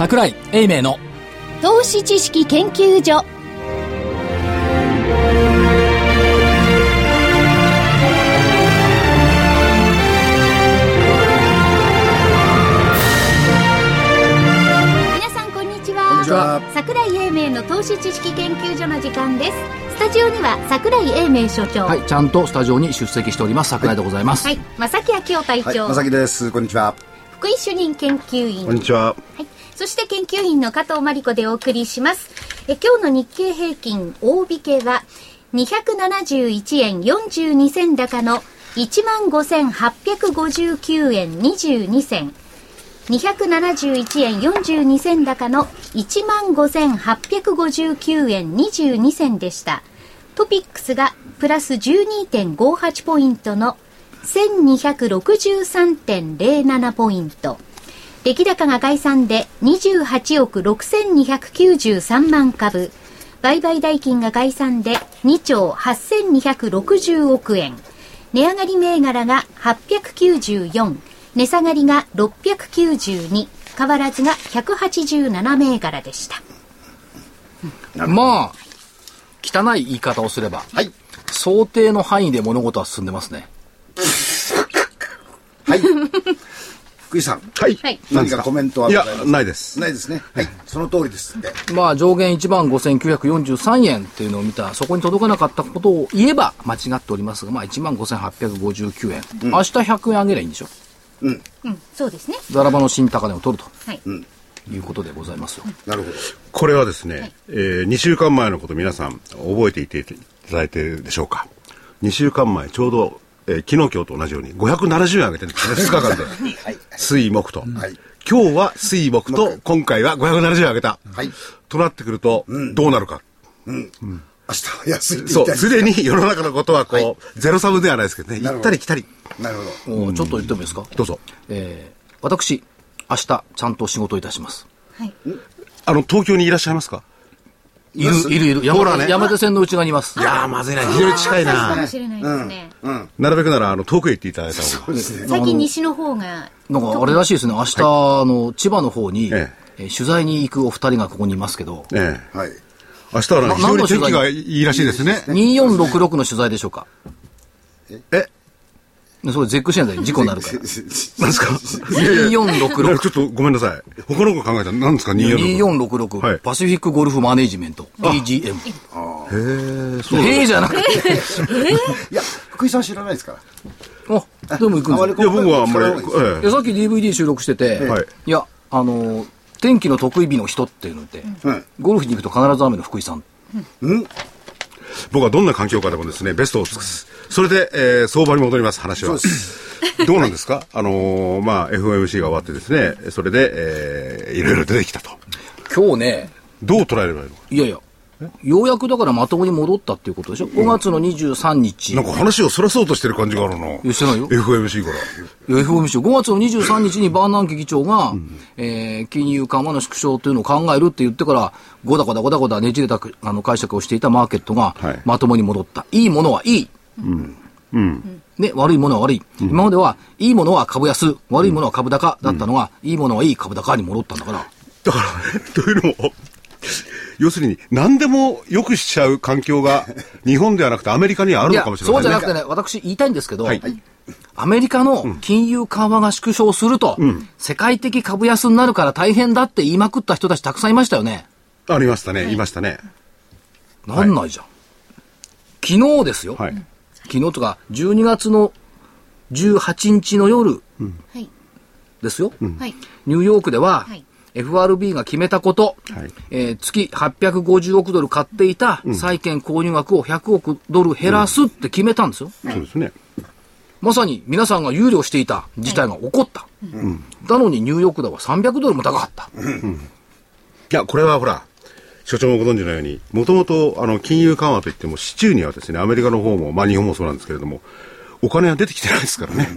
桜井英明の。投資知識研究所。皆さんこんにちは。こんにちは。桜井英明の投資知識研究所の時間です。スタジオには桜井英明所長。はいちゃんとスタジオに出席しております。桜井でございます、はい、正木昭夫隊はい、長、まさきです。こんにちは。福井主任研究員。こんにちは。はい。そして研究員の加藤真理子でお送りします。え今日の日経平均大引けは271円42銭高の15,859円22銭。271円42銭高の15,859円22銭でした。トピックスがプラス12.58ポイントの1263.07ポイント。出来高が概算で28億6293万株。売買代金が概算で2兆8260億円。値上がり銘柄が894。値下がりが692。変わらずが187銘柄でした。まあ汚い言い方をすれば、はい。想定の範囲で物事は進んでますね はい。福井さん。はい。はい何かコメントはいやございます、ないです。ないですね。はい。その通りです。まあ上限1万5943円っていうのを見た、そこに届かなかったことを言えば間違っておりますが、まあ1万5859円。明日100円上げりゃいいんでしょ？うん、そうですね。ザラバの新高値を取るはい。ということでございますよ。なるほど。これはですね、えー、2週間前のこと皆さん覚えていていただいているでしょうか？2週間前、ちょうど、えー昨日今日と同じように570円上げてるんですね、2日間で。水木と。はい今日は水木と、今回は570円上げた。はいとなってくると、どうなるか。明日は安いって言そう、いたいすでに 世の中のことはこう、ゼロサムではないですけどね、行ったり来たり。なるほど。もうちょっと言ってもいいですか、どうぞ。えー私、明日ちゃんと仕事いたします。はい。あの、東京にいらっしゃいますか？いる、いる、いる。山手,、ほらね山手線の内側にいます。いやー、まずいな。非常に近いな。かもしれないですね。なるべくなら、あの、遠くへ行っていただいた方が。そうですね。最近西の方が、なんかあれらしいですね、明日、あの、千葉の方に、ええー取材に行くお二人がここにいますけど、ええ。はい。明日はね、非常に天気がいいらしいですね。2466の取材でしょうか。え？それ絶句しない。で事故になるから。何ですか？2466。ちょっとごめんなさい。他の子考えたら何ですか ?2466。2466、はい。パシフィックゴルフマネジメント、PGM。へえ、そう。へえじゃなくて、いや、福井さん知らないですから。あ、でも行くんですよ。いや、僕はあんまり、いさっき DVD 収録してて、はい。いや、あの、天気の得意日の人っていうのって、うんゴルフに行くと必ず雨の福井さん。うん。え僕はどんな環境下でもですね、ベストを尽くす。それで、えー相場に戻ります、話は。どうなんですか？あのーまあ、FOMC が終わってですね、それで、えーいろいろ出てきたと。今日ね、どう捉えればいいのか。いやいや、ようやくだからまともに戻ったっていうことでしょ、5月の23日。なんか話をそらそうとしてる感じがあるな。いやしてないよ FOMC から。FOMC、5月の23日にバーナンキ議長が、えー金融緩和の縮小というのを考えるって言ってから、ごだごだごだごだねじれたあの解釈をしていたマーケットがはいまともに戻った。いいものはいい。ね、悪いものは悪い。今までは、いいものは株安、悪いものは株高だったのが、いいものはいい株高に戻ったんだから。だから、というのも、要するに、何でも良くしちゃう環境が、日本ではなくてアメリカにはあるのかも、しれませんね。そうじゃなくてね、私言いたいんですけど、はいアメリカの金融緩和が縮小すると、世界的株安になるから大変だって言いまくった人たちたくさんいましたよね。ありましたね、いましたね。なんないじゃん。昨日ですよ。はい。昨日とか、12月の18日の夜はい。ですよ。はい。ニューヨークでは、はい FRB が決めたこと、はいえー月850億ドル買っていた債券購入額を100億ドル減らすって決めたんですよ。そうですね。まさに皆さんが憂慮していた事態が起こった。なのにニューヨークダウは300ドルも高かった。いや、これはほら、所長もご存知のように、もともと、あの、金融緩和といっても、市中にはですね、アメリカの方も、まあ日本もそうなんですけれども、お金は出てきてないですからね。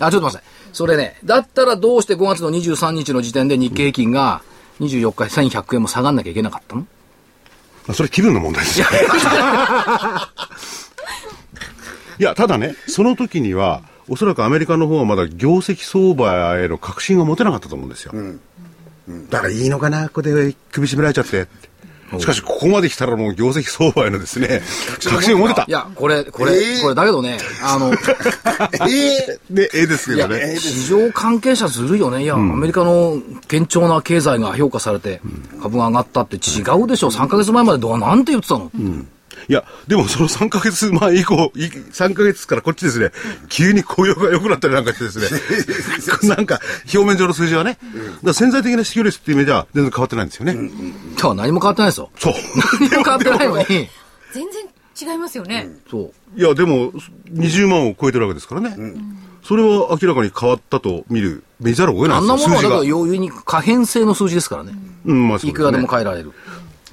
あ、ちょっと待って。それね、だったらどうして5月の23日の時点で日経平均が24日1100円も下がんなきゃいけなかったの？まあそれ気分の問題ですよ。いや、ただね、その時には、おそらくアメリカの方はまだ業績相場への確信が持てなかったと思うんですよ。だからいいのかな、ここで首絞められちゃって。しかし、ここまで来たらもう業績相場へのですね、確信を持てたい。や、これ、これ、えーこれだけどね、あの、えで、ええですけどね。市場関係者ずるいよね。いや、アメリカの堅調な経済が評価されて、株が上がったって違うでしょ。3ヶ月前までどうなんて言ってたの。いや、でもその3ヶ月前以降、い3ヶ月からこっちですね、急に雇用が良くなったりなんかしてですね、なんか表面上の数字はね、だ潜在的な失業率っていう意味では全然変わってないんですよね。だから何も変わってないですよ。そう。何も変わってないのに、全然違いますよね。そう。いや、でも、20万を超えてるわけですからね。それは明らかに変わったと見る、見ざるを得ないあんなものはだから。容易に可変性の数字ですからね。うん、まあそういくらでもね変えられる。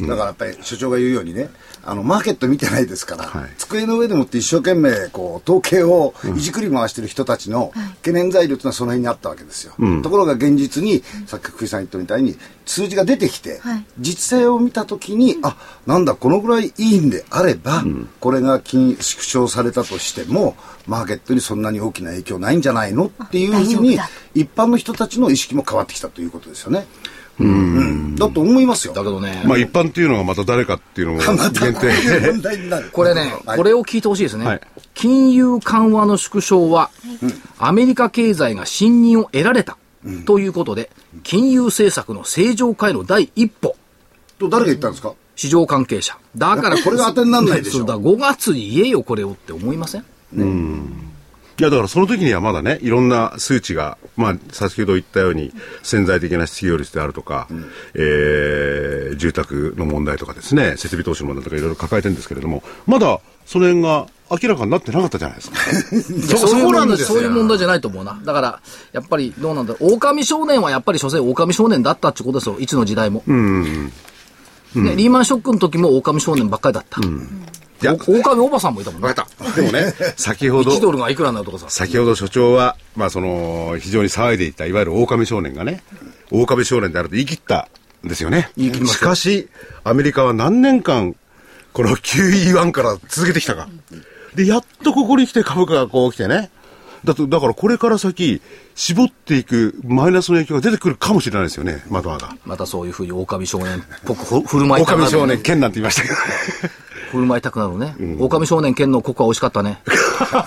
だからやっぱり所長が言うようにね、あの、マーケット見てないですから、はい。机の上でもって一生懸命、こう、統計をいじくり回してる人たちの懸念材料というのはその辺にあったわけですよ。ところが現実に、さっき福井さん言ったみたいに、数字が出てきて、はい。実勢を見たときに、あ、なんだ、このぐらいいいんであれば、これが金縮小されたとしても、マーケットにそんなに大きな影響ないんじゃないのっていうふうに一般の人たちの意識も変わってきたということですよね。うん。だと思いますよ。だけどね、まあ一般っていうのがまた誰かっていうのも 限定。問題になる。これね、はいこれを聞いてほしいですね。はい金融緩和の縮小は、アメリカ経済が信任を得られた、ということで、金融政策の正常化への第一歩。と誰が言ったんですか？市場関係者。だから、これが当てになんないでしょそうだ、5月に言えよ、これをって思いませんいや、だからその時にはまだね、いろんな数値が、まあ、先ほど言ったように、潜在的な失業率であるとか、えー住宅の問題とかですね、設備投資の問題とかいろいろ抱えてるんですけれども、まだその辺が明らかになってなかったじゃないですか。いやそういう問題そういう問題じゃないと思うな。だから、やっぱりどうなんだろう。狼少年はやっぱり所詮狼少年だったってことですよ。いつの時代も。ね、リーマンショックの時も狼少年ばっかりだった。いやお狼おばさんもいたもんね。わかった。でもね、先ほ1ドど、ルがいくらになるとかさ。先ほど所長は、まあその、非常に騒いでいた、いわゆる狼少年がね、狼少年であると言い切ったんですよね。言い切りまししたかし、アメリカは何年間、この QE1 から続けてきたか。で、やっとここに来て株価がこう来てね。だと、だからこれから先、絞っていくマイナスの影響が出てくるかもしれないですよね、マドアが。またそういうふうに狼少年っぽくふ振る舞いたくなる。狼少年、剣なんて言いましたけど。振る舞いたくなるね。狼少年剣のココは美味しかったね。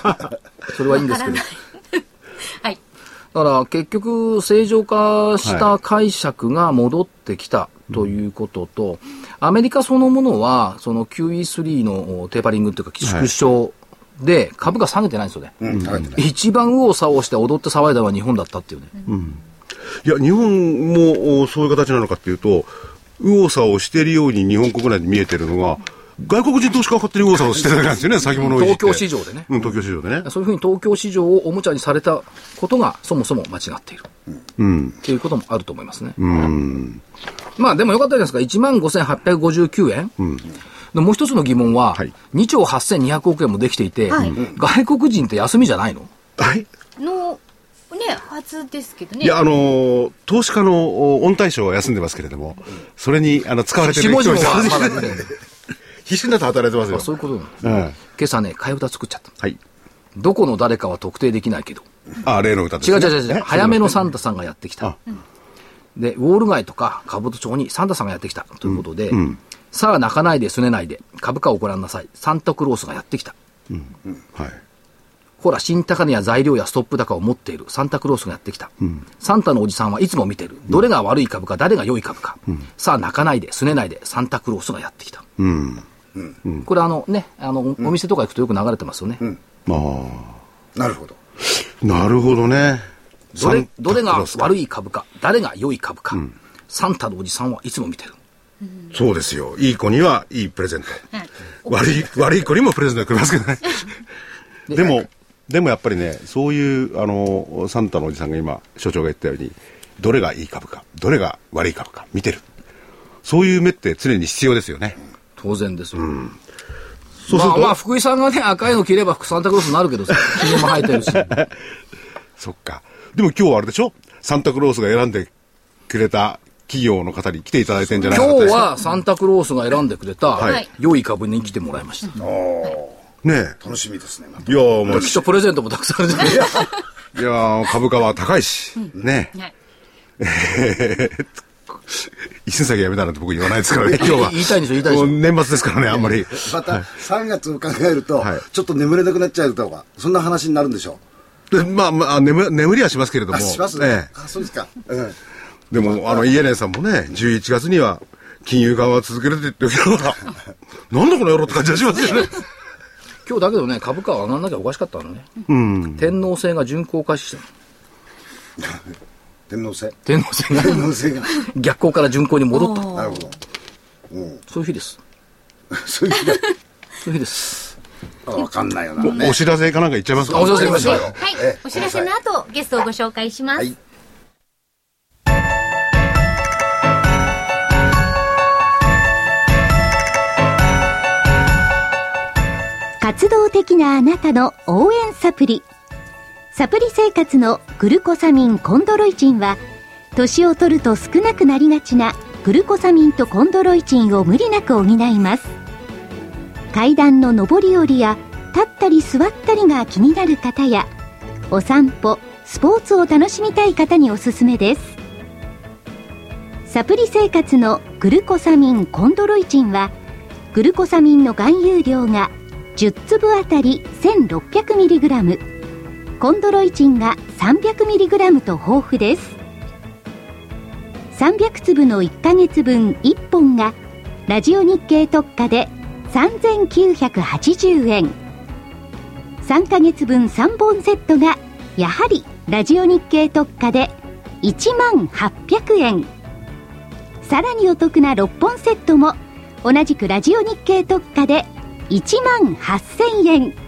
それはいいんですけど。はい。だから結局正常化した解釈が戻ってきたということと、アメリカそのものはその QE3 のテーパリングというか縮小で株価下げてないんですよね。一番右往左往して踊って騒いだのは日本だったっていうね。いや、日本もおそういう形なのかっていうと、右往左往しているように日本国内で見えてるのが、外国人投資家が勝手に右往してるだけなんですよね、先物東京市場でねうん、東京市場でね。そういうふうに東京市場をおもちゃにされたことがそもそも間違っている。うん。っていうこともあると思いますね。うん。まあでもよかったじゃないですか。1万5859円。でもう一つの疑問は、はい2兆8200億円もできていて、はい外国人って休みじゃないの？はい。の、ね、はずですけどね。いや、あのー投資家のお御大将は休んでますけれども、それに、あの、使われてる人は々ま 必死になって働いてますよ。あそういうことなのうん。今朝ね、替え歌作っちゃった。はい。どこの誰かは特定できないけど。あ、例の歌です、ね。違う違う違う早めのサンタさんがやってきたあ。で、ウォール街とか兜町にサンタさんがやってきたということで、さあ泣かないで拗ねないで株価をご覧なさい。サンタクロースがやってきた。はい。ほら、新高値や材料やストップ高を持っているサンタクロースがやってきた。サンタのおじさんはいつも見てる。どれが悪い株か、誰が良い株か。さあ泣かないで、拗ねないで、サンタクロースがやってきた。うん。これあのね、あの、お店とか行くとよく流れてますよね。まなるほど。あ、なるほどね。どれ、どれが悪いい株か、誰が良い株か。サンタのおじさんはいつも見てる。そうですよ。いい子にはいいプレゼント。はい悪い、悪い子にもプレゼントが来ますけどね。でも、でもやっぱりね、そういう、あの、サンタのおじさんが今、所長が言ったように、どれがいい株か、どれが悪い株か、見てる。そういう目って常に必要ですよね。当然ですよ。そうすると、まあまあ、福井さんがね、赤いの着ればサンタクロースになるけどさ、ひげも生えてるし。そっか。でも今日はあれでしょ？サンタクロースが選んでくれた企業の方に来ていただいてんじゃないか今日はサンタクロースが選んでくれた、はい。良い株に来てもらいました。ね楽しみですね。ま。いやーもう、きっとプレゼントもたくさんあるじゃないですか。いやー。株価は高いし、ねはい一寸先やめたなんて僕言わないですからね、今日は。言いたいんでしょ言いたいでしょ年末ですからね、あんまり。また3月を考えると、はいちょっと眠れなくなっちゃうとかそんな話になるんでしょでまあ、まあ、眠眠りはしますけれども。します、ええあそうですか、うん、でも、あの、イエレンさんもね、11月には、金融緩和を続けるって言ってるから、なんだこの野郎って感じがしますよね。今日だけどね、株価は上がんなきゃおかしかったのね。うん。天皇制が巡航開始したの。天皇制天皇制が天皇制が逆行から巡航に戻った。なるほどそういう日です。そういう気がそういう日です。分かんないよな、ねお、知らせかなんか言っちゃいますか？お知らせしましょうよ。はい。お知らせの後、ゲストをご紹介します。はい活動的なあなたの応援サプリ。サプリ生活のグルコサミンコンドロイチンは、年を取ると少なくなりがちなグルコサミンとコンドロイチンを無理なく補います。階段の上り下りや立ったり座ったりが気になる方や、お散歩、スポーツを楽しみたい方におすすめです。サプリ生活のグルコサミンコンドロイチンは、グルコサミンの含有量が10粒あたり 1600mg コンドロイチンが 300mg と豊富です。300粒の1ヶ月分1本がラジオ日経特価で3980円。3ヶ月分3本セットがやはりラジオ日経特価で1万800円。さらにお得な6本セットも同じくラジオ日経特価で1万8000円。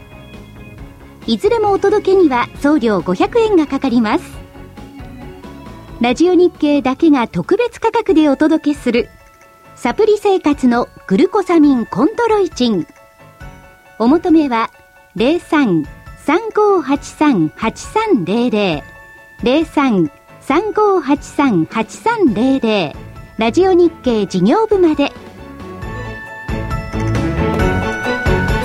いずれもお届けには送料500円がかかります。ラジオ日経だけが特別価格でお届けするサプリ生活のグルコサミンコンドロイチン。お求めは03-3583-8300 03-3583-8300ラジオ日経事業部まで。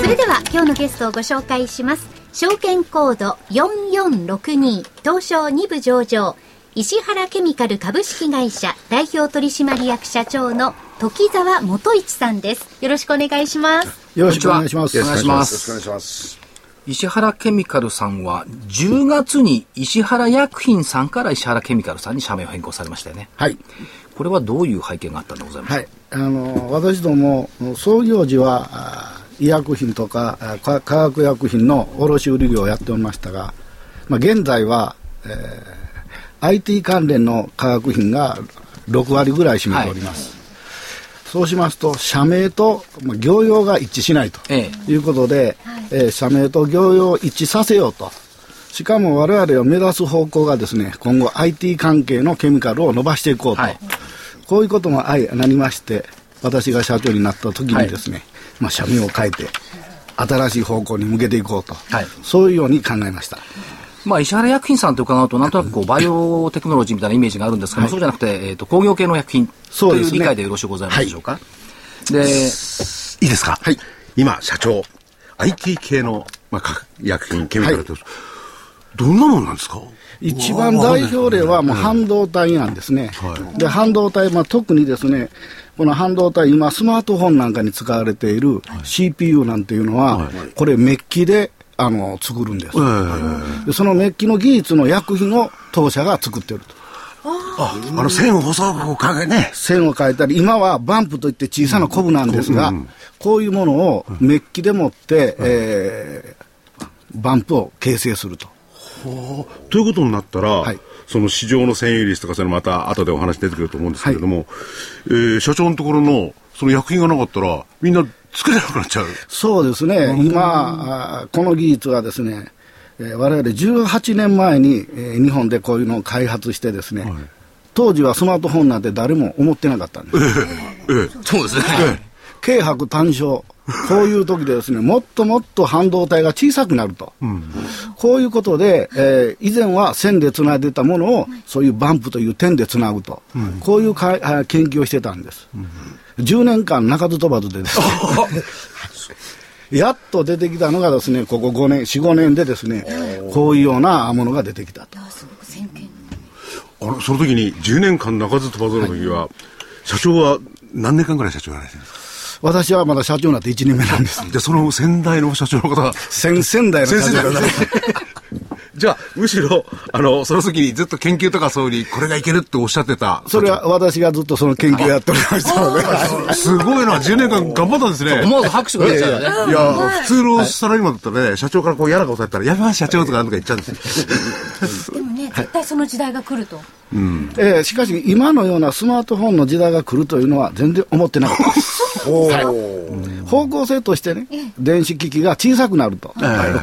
それでは今日のゲストをご紹介します。証券コード4462東証2部上場石原ケミカル株式会社代表取締役社長の時沢元一さんです。よろしくお願いします。よろしくお願いします。よろしくおす。願いします石原ケミカルさんは、10月に石原薬品さんから石原ケミカルさんに社名を変更されましたよね。はい。これはどういう背景があったんでございますか、はい。あの、私ども、創業時は、あ医薬品とかあ化化学薬品の卸売業をやっておりましたが、まあ、現在は、えー IT 関連の化学品が6割ぐらい占めております。そうしますと、社名と、まあ、業用が一致しないとえいうことで、えー社名と業用を一致させようと。しかも我々を目指す方向がですね、今後 IT 関係のケミカルを伸ばしていこうと。はいこういうことも相なりまして、私が社長になった時にですね、まあ社名を変えて、新しい方向に向けていこうと。はい。そういうように考えました。まあ、石原薬品さんと伺うと、なんとなくこう、バイオテクノロジーみたいなイメージがあるんですけども、そうじゃなくて、えっ、と、工業系の薬品という理解でよろしゅうございますでしょうか？で、いいですか？はい。今、社長、IT 系の、まあ、か薬品、ケミカルって、どんなもんなんですか？一番代表例はもう半導体なんですね。で、半導体、まあ、特にですね、この半導体、今、スマートフォンなんかに使われている CPU なんていうのは、これ、メッキで、あの、作るんです。でそのメッキの技術の薬品を当社が作ってると。あ、あの線を細くかけね。線を変えたり、今はバンプといって小さなコブなんですが、こういうものをメッキでもって、えーバンプを形成すると。ということになったら、はいその市場の占有率とか、それまた後でお話出てくると思うんですけれども、えー社長のところのその薬品がなかったら、みんな作れなくなっちゃう。そうですね、今、この技術はですね、えー我々18年前に、えー日本でこういうのを開発してですね、当時はスマートフォンなんて誰も思ってなかったんです。そうですね。軽薄単焦、こういう時でですね、もっともっと半導体が小さくなると。こういうことで、えー以前は線でつないでたものを、そういうバンプという点でつなぐと。こういうかあ研究をしてたんです。10年間鳴かず飛ばずでですね、やっと出てきたのがですね、ここ5年、4、5年でですね、こういうようなものが出てきたと。あのその時に10年間鳴かず飛ばずの時は、社長は何年間ぐらい社長やられてるんですか？私はまだ社長になって1年目なんです。で、その先代の社長の方が、先々代の社長が じゃあ、むしろ、あの、その時にずっと研究とかそうに、これがいけるっておっしゃってた。それは私がずっとその研究をやっておりましたので。すごいな、10年間頑張ったんですね。思わず拍手が出ちゃうよね。いや、普通のサラリーマンだったらね、社長からこう嫌なことやったら、やめます社長とかなんとか言っちゃうんですよ。絶対その時代が来ると。えーしかし今のようなスマートフォンの時代が来るというのは全然思ってなかった。です。方向性としてね、電子機器が小さくなると、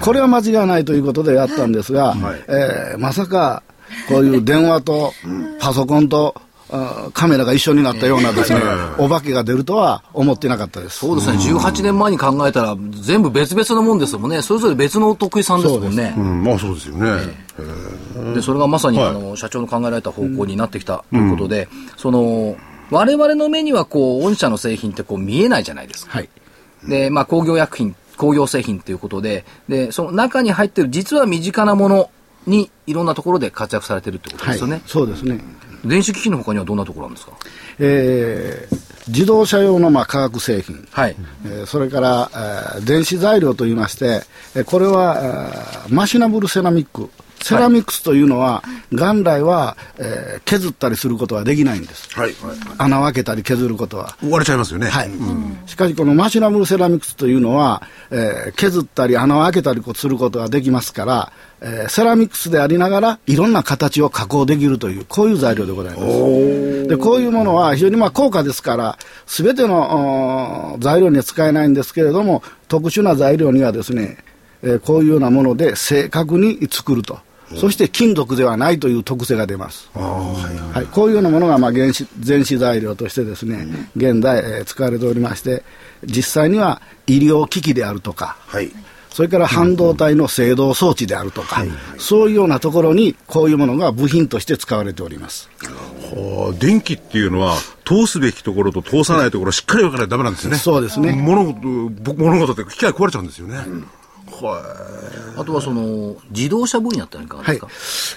これは間違いないということでやったんですが、えーまさかこういう電話とパソコンとあカメラが一緒になったようなですね、お化けが出るとは思ってなかったです。そうですね、18年前に考えたら、全部別々のもんですもんね。それぞれ別のお得意さんですもんね。うん、まあそうですよね。で、それがまさに、はいあの、社長の考えられた方向になってきたということで、その、我々の目には、こう、御社の製品ってこう見えないじゃないですか。はい。で、まあ、工業薬品、工業製品ということで、で、その中に入ってる、実は身近なものに、いろんなところで活躍されてるってことはいですよね。そうですね。電子機器の他にはどんなところなんですか？えー自動車用のまあ化学製品、はい。えーそれから、えー電子材料といいまして、えーこれは、えーマシナブルセラミック。セラミックスというのは、元来は、えー削ったりすることはできないんです。はい。穴を開けたり削ることは。割れちゃいますよね。はい。しかし、このマシナブルセラミックスというのは、えー削ったり穴を開けたりすることができますから、えーセラミックスでありながら、いろんな形を加工できるという、こういう材料でございます。で、こういうものは非常にまあ高価ですから、すべての材料には使えないんですけれども、特殊な材料にはですね、えーこういうようなもので正確に作ると。そして金属ではないという特性が出ます。はい、こういうようなものがまあ原子電子材料としてですね、現在、えー使われておりまして、実際には医療機器であるとか、はい。それから半導体の制動装置であるとか、そういうようなところにこういうものが部品として使われております。はあ電気っていうのは、通すべきところと通さないところ、しっかり分からないとダメなんですよね。そうですね物事、僕物事って機械壊れちゃうんですよね。はあとはその、自動車分野ってのはいか？はい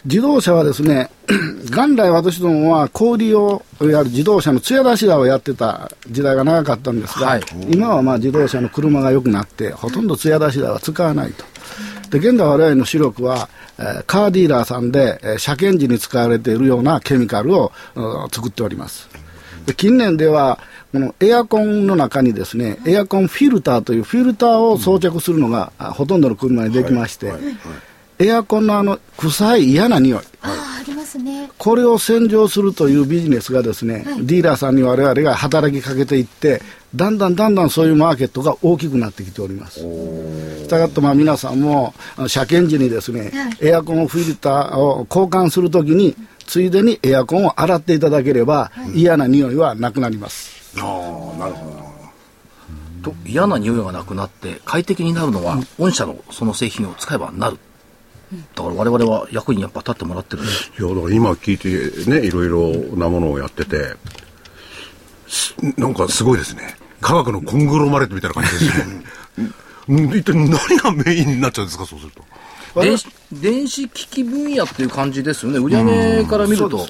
自動車はですね、元来私どもは小売りを、いわゆる自動車の艶出し屋をやってた時代が長かったんですが、はい今はまあ自動車の車が良くなって、ほとんど艶出し屋は使わないと。で、現在我々の主力は、えーカーディーラーさんで、えー車検時に使われているようなケミカルを、うん作っております。で近年では、このエアコンの中にですね、エアコンフィルターというフィルターを装着するのが、あほとんどの車にできまして、エアコンのあの臭い嫌な匂い、ああ、ありますね。これを洗浄するというビジネスがですね、ディーラーさんに我々が働きかけていって、だんだんだんだんそういうマーケットが大きくなってきております。したがってまあ皆さんも車検時にですね、エアコンフィルターを交換するときに、つい。でにエアコンを洗っていただければ、嫌な匂いはなくなります。と嫌な匂いがなくなって快適になるのは、御社のその製品を使えばなる。だから我々は役にやっぱ立ってもらってるんです。い。いや、だから今聞いてね、いろいろなものをやってて、すなんかすごいですね。科学のコングロマレットみたいな感じですね。うん一体何がメインになっちゃうんですか、そうすると。電子電子機器分野っていう感じですよね。売り上げから見ると。はい。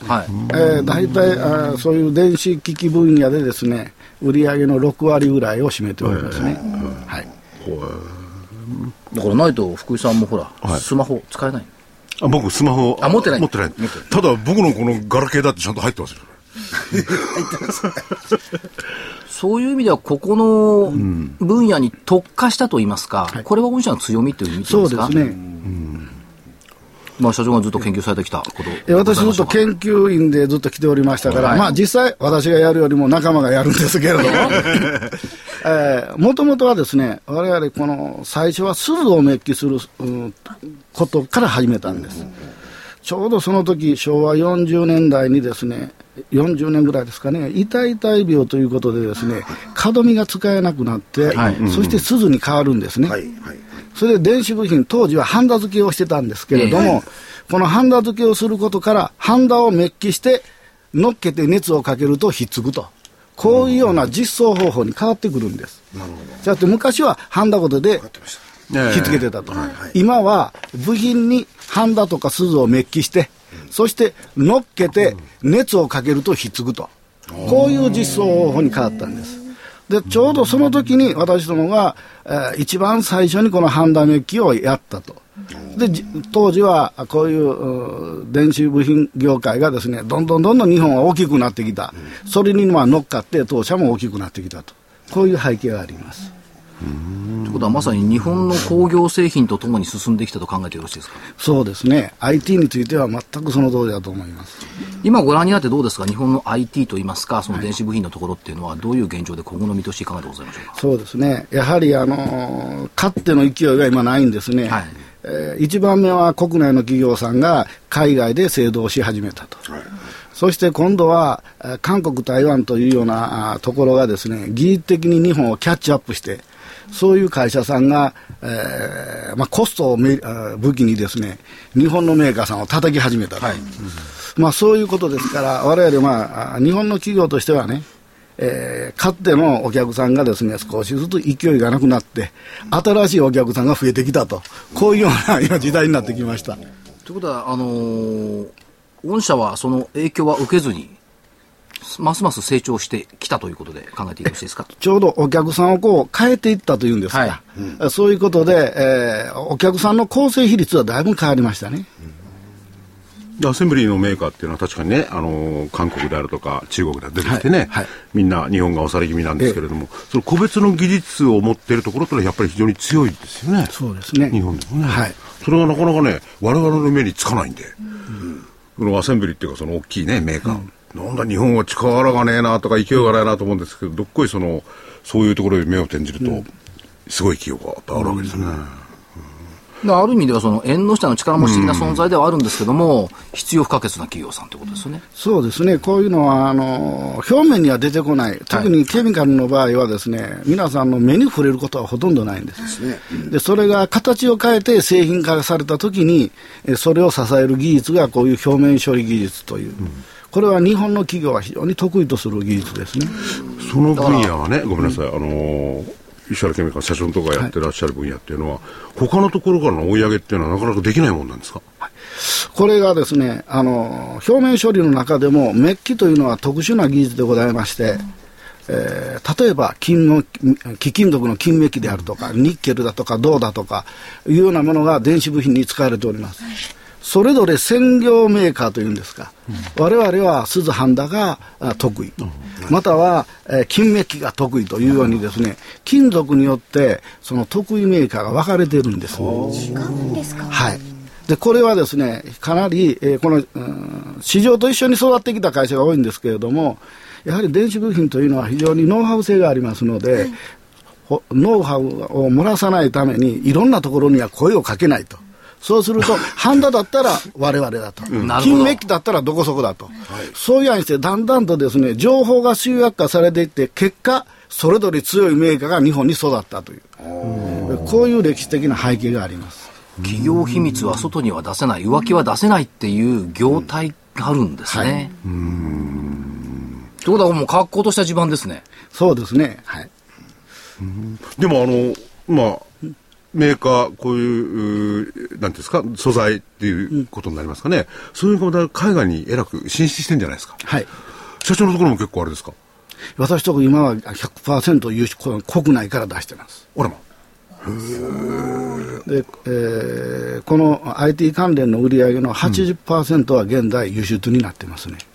えー、大体あーそういう電子機器分野でですね、売上の6割ぐらいを占めておりますね。はい。だからないと福井さんもほら、はいスマホ使えない。あ僕、スマホ。あ持ってない持ってない持ってない。ただ、僕のこのガラケーだってちゃんと入ってますよ。そういう意味では、ここの分野に特化したといいますか、これは御社の強みという意味でそうですね。まあ、社長がずっと研究されてきたこと。え私ずっと研究員でずっと来ておりましたから、はい。まあ実際私がやるよりも仲間がやるんですけれども、えー、もともとはですね、我々この最初は鈴をメッキする、うんことから始めたんです。ちょうどその時、昭和40年代にですね、40年ぐらいですかね、痛い痛い病ということでですね、角みが使えなくなって、はいそして鈴に変わるんですね。はい。はい。それで電子部品、当時はハンダ付けをしてたんですけれども、このハンダ付けをすることから、ハンダをメッキして、乗っけて熱をかけるとひっつくと。こういうような実装方法に変わってくるんです。だって昔はハンダごとでひっつけてたと。今は部品にハンダとか鈴をメッキして、そして乗っけて熱をかけるとひっつくと。こういう実装方法に変わったんです。で、ちょうどその時に私どもが、えー、一番最初にこのハンダメッキをやったと。で、当時はこういう電子部品業界がですね、どんどんどんどん日本は大きくなってきた。それにまあ乗っかって当社も大きくなってきたと。こういう背景があります。ということはまさに日本の工業製品とともに進んできたと考えてよろしいですか？そうですね、IT については全くその通りだと思います。今ご覧になってどうですか、日本の IT といいますか、その電子部品のところっていうのは、どういう現状で今後の見通しいかがでございましょうか？そうですね、やはりあのかっての勢いが今ないんですね。はい。えー、1番目は国内の企業さんが海外で製造し始めたと。はい。そして今度は、韓国、台湾というようなところがですね、技術的に日本をキャッチアップして、そういう会社さんが、えーまあ、コストをめ武器にですね、日本のメーカーさんを叩き始めたと、はい、まあ、そういうことですから、われわれ、まあ、日本の企業としてはね、えー、かつてのお客さんがですね、少しずつ勢いがなくなって、新しいお客さんが増えてきたと、こういうような今時代になってきました。ということは、あのー、御社はその影響は受けずに、ますます成長してきたということで考えてよろしいですか？ちょうどお客さんをこう変えていったというんですか、はいうん、そういうことで、えー、お客さんの構成比率はだいぶ変わりましたね。アセンブリーのメーカーっていうのは確かにね、あの韓国であるとか中国で出てきてね、はいはい、みんな日本が押され気味なんですけれども、その個別の技術を持っているところというのはやっぱり非常に強いですよね。そうですね。日本でもね。はい。それがなかなかね、我々の目につかないんで、うん、このアセンブリーっていうかその大きいね、メーカー。うんなんだ日本は力がねえなとか勢いがないなと思うんですけど、どっこいその、そういうところに目を転じると、すごい勢いがあるわけですね。ある意味ではその縁の下の力持ち的な存在ではあるんですけども、必要不可欠な企業さんということですよね。そうですね。こういうのは、あの、表面には出てこない。特にケミカルの場合はですね、皆さんの目に触れることはほとんどないんです。で、それが形を変えて製品化されたときに、それを支える技術がこういう表面処理技術という。うんこれは日本の企業は非常に得意とする技術ですね。その分野はね、ごめんなさい、あの石原ケミカ社長とかやってらっしゃる分野っていうのは、はい、他のところからの追い上げっていうのはなかなかできないもんなんですか、はい、これがですね、あの、表面処理の中でも、メッキというのは特殊な技術でございまして、えー、例えば金の貴金属の金メッキであるとか、ニッケルだとか銅だとかいうようなものが電子部品に使われております。それぞれ専業メーカーというんですか、うん、我々は鈴半田が得意、うん、または、えー、金メッキが得意というようにですね、金属によってその得意メーカーが分かれているんです。違うんですか？はい。で、これはですね、かなり、えー、この、うん、市場と一緒に育ってきた会社が多いんですけれども、やはり電子部品というのは非常にノウハウ性がありますので、はい、ノウハウを漏らさないために、いろんなところには声をかけないと。そうすると、ハンダだったら我々だと、金メッキだったらどこそこだと、そういうようにして、だんだんとですね、情報が集約化されていって、結果、それぞれ強いメーカーが日本に育ったという、こういう歴史的な背景があります。企業秘密は外には出せない、浮気は出せないっていう業態があるんですね。はい、ということはもう格好とした地盤ですね。そうですね。はい。でもあの、まあ、メーカー、こういう、なんていうんですか、素材っていうことになりますかね。うん、そういうこと海外にえらく進出してんじゃないですか。はい。社長のところも結構あれですか？私とこ今は100%輸出国内から出してます。あらま。で、えー、この IT 関連の売り上げの80%は現在輸出になってますね。あ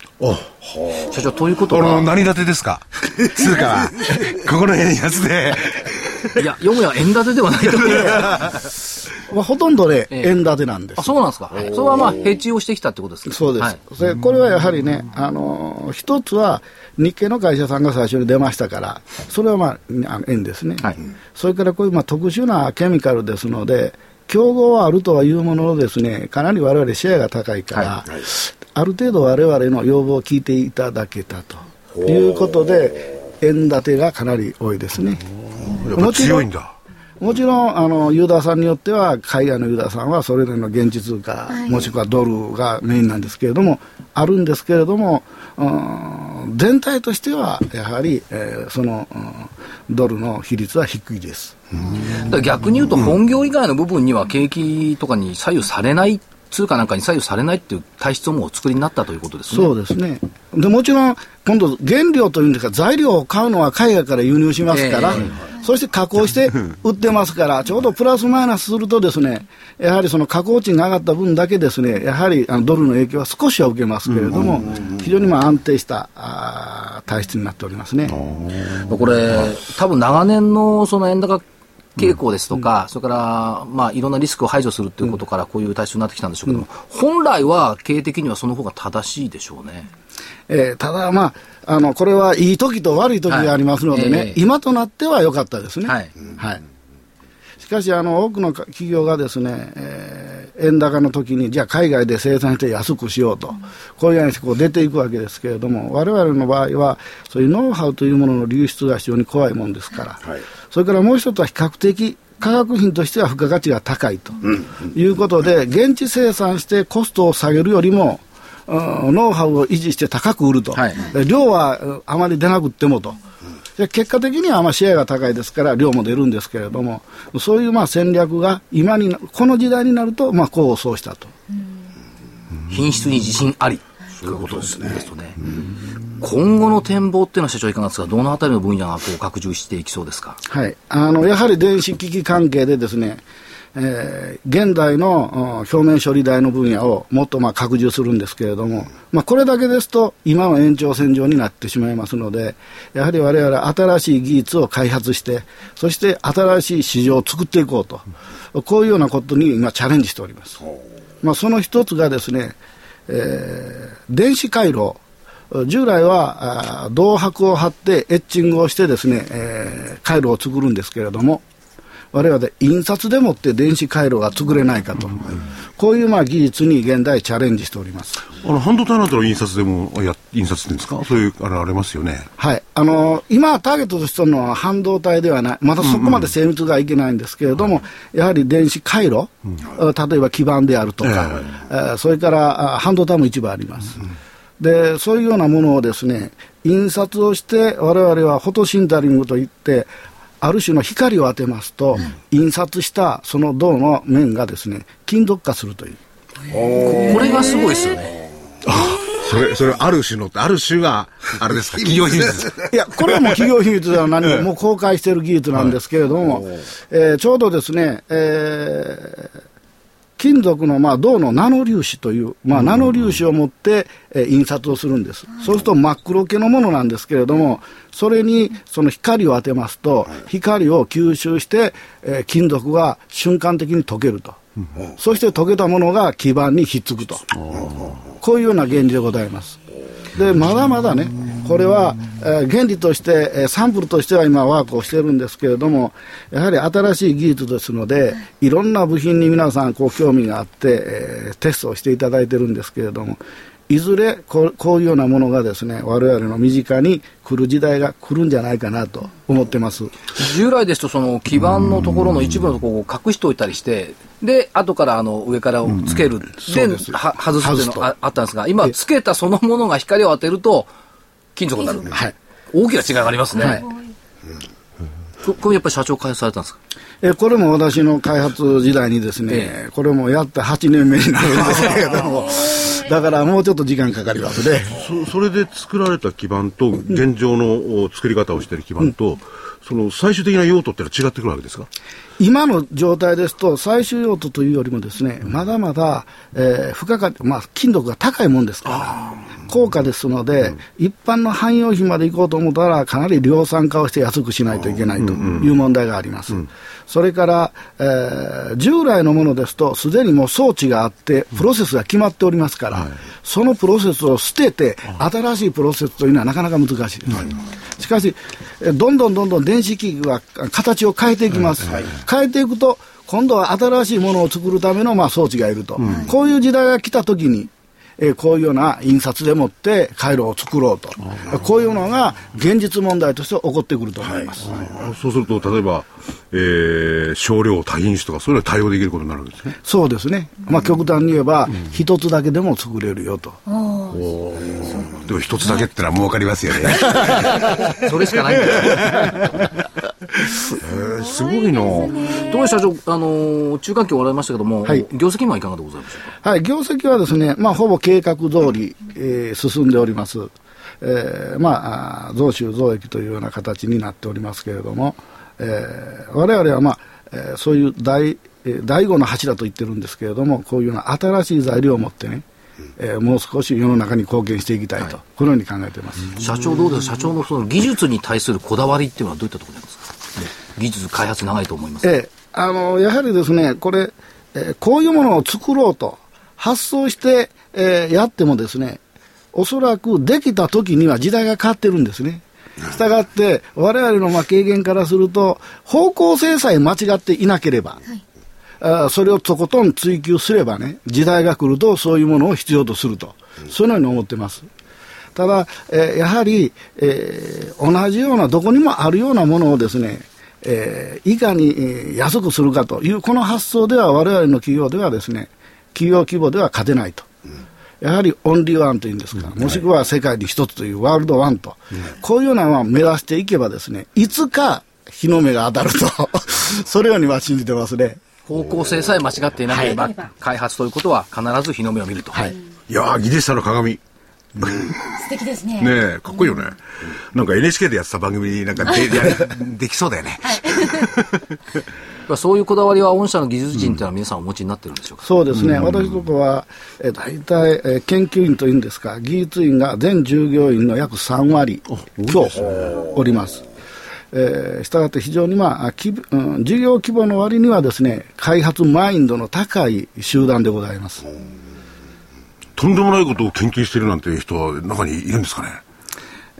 社長、ということは。何立てですか？通貨は。ここの円安で。いや、よもや円建てではないと思う。まあ、ほとんどね、ええ、円建てなんです。あ、そうなんですか？それはまあ、ヘッジをしてきたってことですか？そうです。はい、これはやはりね、あのー、一つは、日系の会社さんが最初に出ましたから、それはまあ、あの円ですね。はい、それからこういうまあ特殊なケミカルですので、競合はあるとはいうもののですね、かなり我々シェアが高いから、はい、ある程度我々の要望を聞いていただけたということで、円建てがかなり多いですね。もちろんもちろん、あの、ユーザーさんによっては、海外のユーザーさんはそれぞれの現地通貨、はい、もしくはドルがメインなんですけれども、あるんですけれども、うん、全体としては、やはり、えー、その、うん、ドルの比率は低いです。逆に言うと、本業以外の部分には景気とかに左右されない通貨なんかに左右されないっていう体質をもうお作りになったということですね。そうですね。でもちろん、今度、原料というんですか、材料を買うのは海外から輸入しますから、えー、そして加工して売ってますから、ちょうどプラスマイナスするとですね、やはりその加工値が上がった分だけですね、やはりあのドルの影響は少しは受けますけれども、非常にまあ安定したあ体質になっておりますね。これ、多分長年のその円高傾向ですとか、うん、それから、まあ、いろんなリスクを排除するということから、こういう対象になってきたんでしょうけども、うん、本来は経営的にはその方が正しいでしょうね。えー、ただ、まあ、あの、これはいい時と悪い時がありますのでね、はいえー、今となっては良かったですね。はい。はい。しかし、あの、多くの企業がですね、えー、円高の時に、じゃあ海外で生産して安くしようと、こういうようにこう出ていくわけですけれども、我々の場合は、そういうノウハウというものの流出が非常に怖いもんですから、はいそれからもう一つは比較的化学品としては付加価値が高いということで、現地生産してコストを下げるよりも、ノウハウを維持して高く売ると、はい、量はあまり出なくってもと。結果的にはまあシェアが高いですから量も出るんですけれどもそういうまあ戦略が今にこの時代になるとまあ功を奏したと。品質に自信あり。ということですね。ね今後の展望っていうのは社長いかがですか、どのあたりの分野がこう拡充していきそうですか？はい、あのやはり電子機器関係でですね、えー、現代の表面処理台の分野をもっとまあ拡充するんですけれども、まあ、これだけですと今の延長線上になってしまいますのでやはり我々新しい技術を開発してそして新しい市場を作っていこうとこういうようなことに今チャレンジしております、まあ、その一つがですね、えー、電子回路従来は銅箔を貼ってエッチングをしてですね、えー、回路を作るんですけれども我々印刷でもって電子回路が作れないかと、うん、こういうまあ技術に現代チャレンジしております。あの半導体なんての印刷でもや印刷っていうんですか？そういうあれありますよね。はい。あの今ターゲットとしてるのは半導体ではない。まだそこまで精密がいけないんですけれども、うんうん、やはり電子回路、うん、例えば基板であるとか、えー、それから半導体も一部あります、うんでそういうようなものをですね印刷をして我々はフォトシンタリングといってある種の光を当てますと、うん、印刷したその銅の面がですね金属化するという。これがすごいですよね。それ、それ、ある種の、ある種が、あれですか、企業秘密。いや、これはもう企業秘密では何も、もう公開している技術なんですけれども、はい、えー、ちょうどですね、えー、金属のまあ銅のナノ粒子という、まあ、ナノ粒子を持って、えー、印刷をするんです、そうすると真っ黒系のものなんですけれども、それにその光を当てますと、光を吸収して、えー、金属が瞬間的に溶けると、そして溶けたものが基板にひっつくと、こういうような原理でございます。でまだまだね、これは、え、原理として、え、サンプルとしては今、ワークをしてるんですけれども、やはり新しい技術ですので、いろんな部品に皆さん、こう興味があって、え、テストをしていただいてるんですけれども、いずれこうこういうようなものがですね我々の身近に来る時代が来るんじゃないかなと思ってます。従来ですとその基板のところの一部のところを隠しておいたりしてで後からあの上からつける、うん、では外すっていうのがあったんですが今つけたそのものが光を当てると金属になる、はい、大きな違いがありますね、はい、これやっぱり社長開発されたんですか？えこれも私の開発時代にですね、ええ、これもやって8年目になるんですけれども。だからもうちょっと時間かかりますね。そそれで作られた基板と現状の作り方をしている基板と、うん、その最終的な用途ってのは違ってくるわけですか？今の状態ですと、最終用途というよりもですね、まだまだ、えー、付加価値、まあ、金属が高いもんですから、高価ですので、うん、一般の汎用品まで行こうと思ったら、かなり量産化をして安くしないといけないという問題があります。うん。うん、それから、えー、従来のものですと、すでにもう装置があって、プロセスが決まっておりますから、そのプロセスを捨てて、新しいプロセスというのはなかなか難しいです。しかし、どんどんどんどん電子機器は形を変えていきます。変えていくと、今度は新しいものを作るためのまあ装置がいると、うん、こういう時代が来たときに、えー、こういうような印刷でもって回路を作ろうと、こういうのが現実問題として起こってくると思います、はい。はい、そうすると、例えば、えー、少量多品種とか、そういうの対応できることになるんですね。そうですね、まあ、極端に言えば、一、うん、つだけでも作れるよと。おでも一つだけってのは儲かりますよね。それしかないんだよ。ーすごいなどう社長、あのー中間期終わられましたけども、はい。業績はいかがでございましょうか？はい、業績はですね、まあ、ほぼ計画通り、えー進んでおります。えーまあ増収増益というような形になっておりますけれども、えー、我々は、まあえーそういう第えー第五の柱と言ってるんですけれども、こういうような新しい材料を持ってね、えーもう少し世の中に貢献していきたいと、このように考えています。社長どうです？か社長のその技術に対するこだわりっていうのはどういったところにありますか、技術開発長いと思います。ええ、あのやはりですね、これ、えーこういうものを作ろうと発想して、えーやってもですね、おそらくできた時には時代が変わってるんですね。したがって、我々のまあ経験からすると、方向性さえ間違っていなければ、あーそれをとことん追求すればね、時代が来るとそういうものを必要とすると、そういうのに思ってます。ただ、えーやはり、えー同じような、どこにもあるようなものをですね、えーいかに、えー安くするかという、この発想では我々の企業ではですね、企業規模では勝てないと。やはりオンリーワンというんですか、もしくは世界に一つというワールドワンと、こういうようなのを目指していけばですね、いつか日の目が当たると、それようには信じてますね。方向性さえ間違っていなければ、開発ということは必ず日の目を見ると。はい。いやー技術者の鏡。素敵ですね。ねえ、かっこいいよね。なんか NHK でやってた番組なんかでやできそうだよね。そういうこだわりは御社の技術陣っていうのは皆さんお持ちになってるんでしょうか、そうですね、私どもは、えー、大体、えー研究員というんですか、技術員が全従業員の約3割強おります。えー、したがって非常に、まあきうん、事業規模の割にはですね、開発マインドの高い集団でございます。とんでもないことを研究してるなんていう人は中にいるんですかね？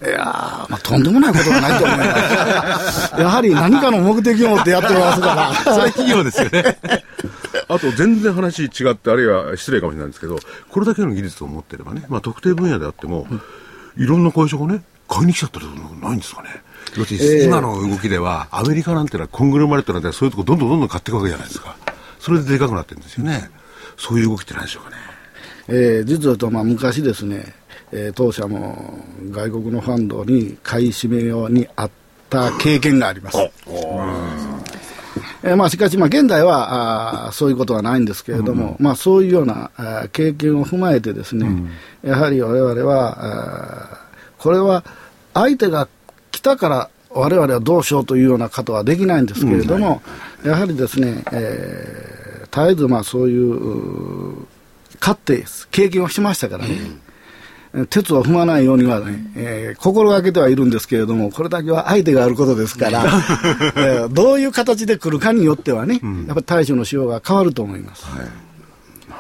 いやーまあ、とんでもないことはないと思います。やはり何かの目的を持ってやってますから。それ企業ですよね。あと全然話違って、あるいは失礼かもしれないんですけど、これだけの技術を持ってればね、まあ特定分野であっても、いろんな会社がね、買いに来ちゃったりするのないんですかね？要するに今の動きでは、アメリカなんてのはコングロマレットなんてそういうとこどんどんどんどん買っていくわけじゃないですか。それででかくなってるんですよね。そういう動きってないでしょうかね？えー実を言うと、まあ、昔ですね、えー当社も外国のファンドに買い占めようにあった経験があります。えーまあ、しかし、まあ、現在はあーそういうことはないんですけれども、まあ、そういうようなあー経験を踏まえてですね、やはり我々はあーこれは相手が来たから我々はどうしようというようなことはできないんですけれども、やはりですね、えー絶えずまあそういう勝って経験をしましたからね、鉄を踏まないようにはね、えー心がけてはいるんですけれども、これだけは相手があることですから、えーどういう形で来るかによってはね、やっぱり対処の仕様が変わると思います。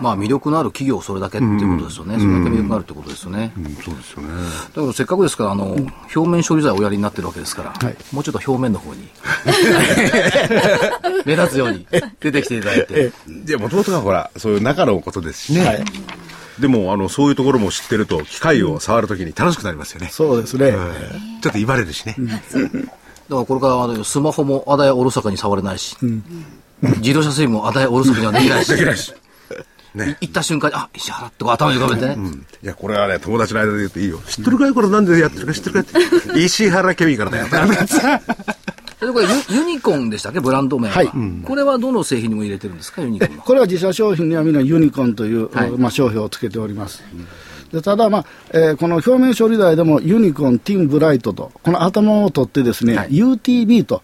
まあ魅力のある企業それだけっていうことですよね。それだけ魅力があるってことですよね。うん、そうですよね。だからせっかくですから、あの、表面処理剤をおやりになってるわけですから、はいもうちょっと表面の方に、目立つように出てきていただいて。じゃもともとがほら、そういう中のことですしね。でも、あの、そういうところも知ってると、機械を触るときに楽しくなりますよね。そうですね。ちょっと威張れるしね。だからこれからあのスマホもあだやおろそかに触れないし、自動車整備もあだやおろそかにはできないし、できないし。ね。行った瞬間に、あ、石原って頭に浮かべてね。うんいや、これはね、友達の間で言うといいよ。知ってるかいこれなんでやってるか知ってるかって。石原ケミカルだよ。これユユニコーンでしたっけ？ブランド名は、はいこれはどの製品にも入れてるんですか？ユニコーンは。これは自社商品にはみんなユニコーンという、はいまあ、商標をつけております。でただ、まあえーこの表面処理剤でもユニコーン、ティンブライトと、この頭を取ってですね、はい UTB と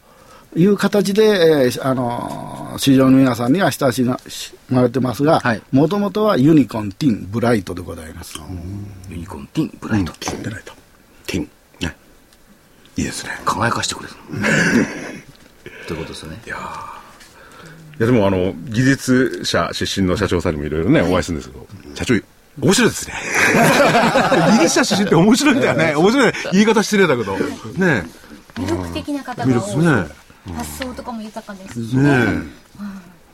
いう形で、えーあのー市場の皆さんには親しまれてますがはい、もともとはユニコーン、ティン、ブライトでございます。ユニコーン、ティン、ブライト。でないと。ティン。ね。いいですね。輝かしてくれる。ということですよね。いやでもあの、技術者出身の社長さんにもいろいろね、お会いするんですけど、社長、面白いですね。技術者出身って面白いんだよね。面白い。言い方失礼だけど。ね魅力的な方魅が多い。力ね。発想とかも豊かですし。ね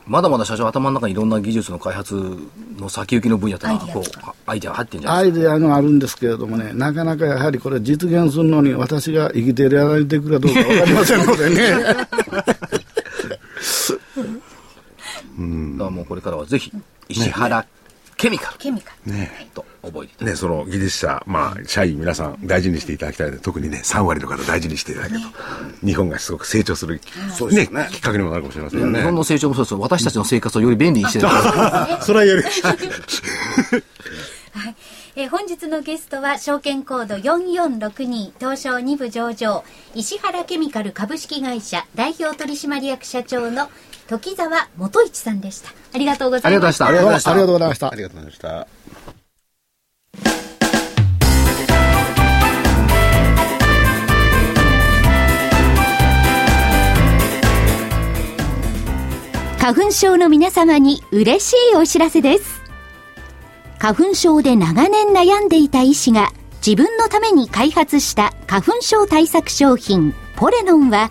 まだまだ社長頭の中にいろんな技術の開発の先行きの分野ってのはアイデアこうアイデアが入ってるんじゃないアイデアがあるんですけれどもね、なかなかやはりこれ実現するのに私が生きていられてくるかどうかわかりませんのでね。ですか。だからもうこれからはぜひ石原ケミカ。ルケミカ。ル。ねと覚覚えていただね、その技術者、まあ、社員皆さん大事にしていただきたいので、特にね、3割の方大事にしていただけると、日本がすごく成長する、そうですね。きっかけにもなるかもしれませんよね。日本の成長もそうですけど私たちの生活をより便利にしてる。それは言える。えー本日のゲストは証券コード4462東証2部上場石原ケミカル株式会社代表取締役社長の時沢元一さんでした。ありがとうございました。ありがとうございました。ありがとうございました。あ。りがとうございました。花粉症の皆様に嬉しいお知らせです。花粉症で長年悩んでいた医師が自分のために開発した花粉症対策商品ポレノンは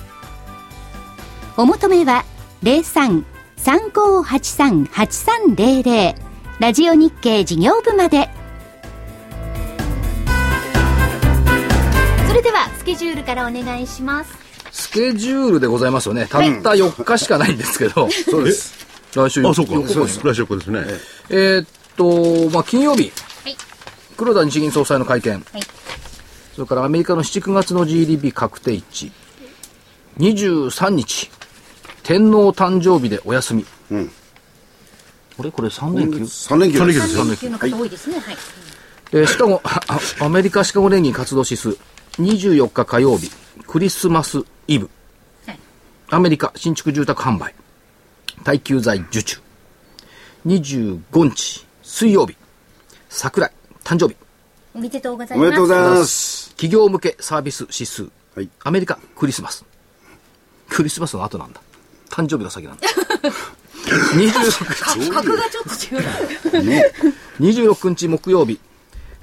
お求めは03-3583-8300ラジオ日経事業部まで。それではスケジュールからお願いします。スケジュールでございますよね。たった4日しかないんですけど。そうです。来週あ、そうか。4日。そうです。来週こですね。えーっと、まあ、金曜日、はい。黒田日銀総裁の会見、はい。それからアメリカの7、9月の GDP 確定値、23日、天皇誕生日でお休み。あれ？これ3連休？3連休です。ですよ級の方多いですね。はい。えーシカゴ、あアメリカシカゴ連銀活動指数、24日火曜日、クリスマスイブ。はい。アメリカ新築住宅販売、耐久財受注。25日、水曜日、桜井、誕生日。おめでとうございます。おめでとうございます。企業向けサービス指数、はい。アメリカクリスマス。クリスマスの後なんだ誕生日が先なんだ26格がちょっと違う。ね。26日木曜日。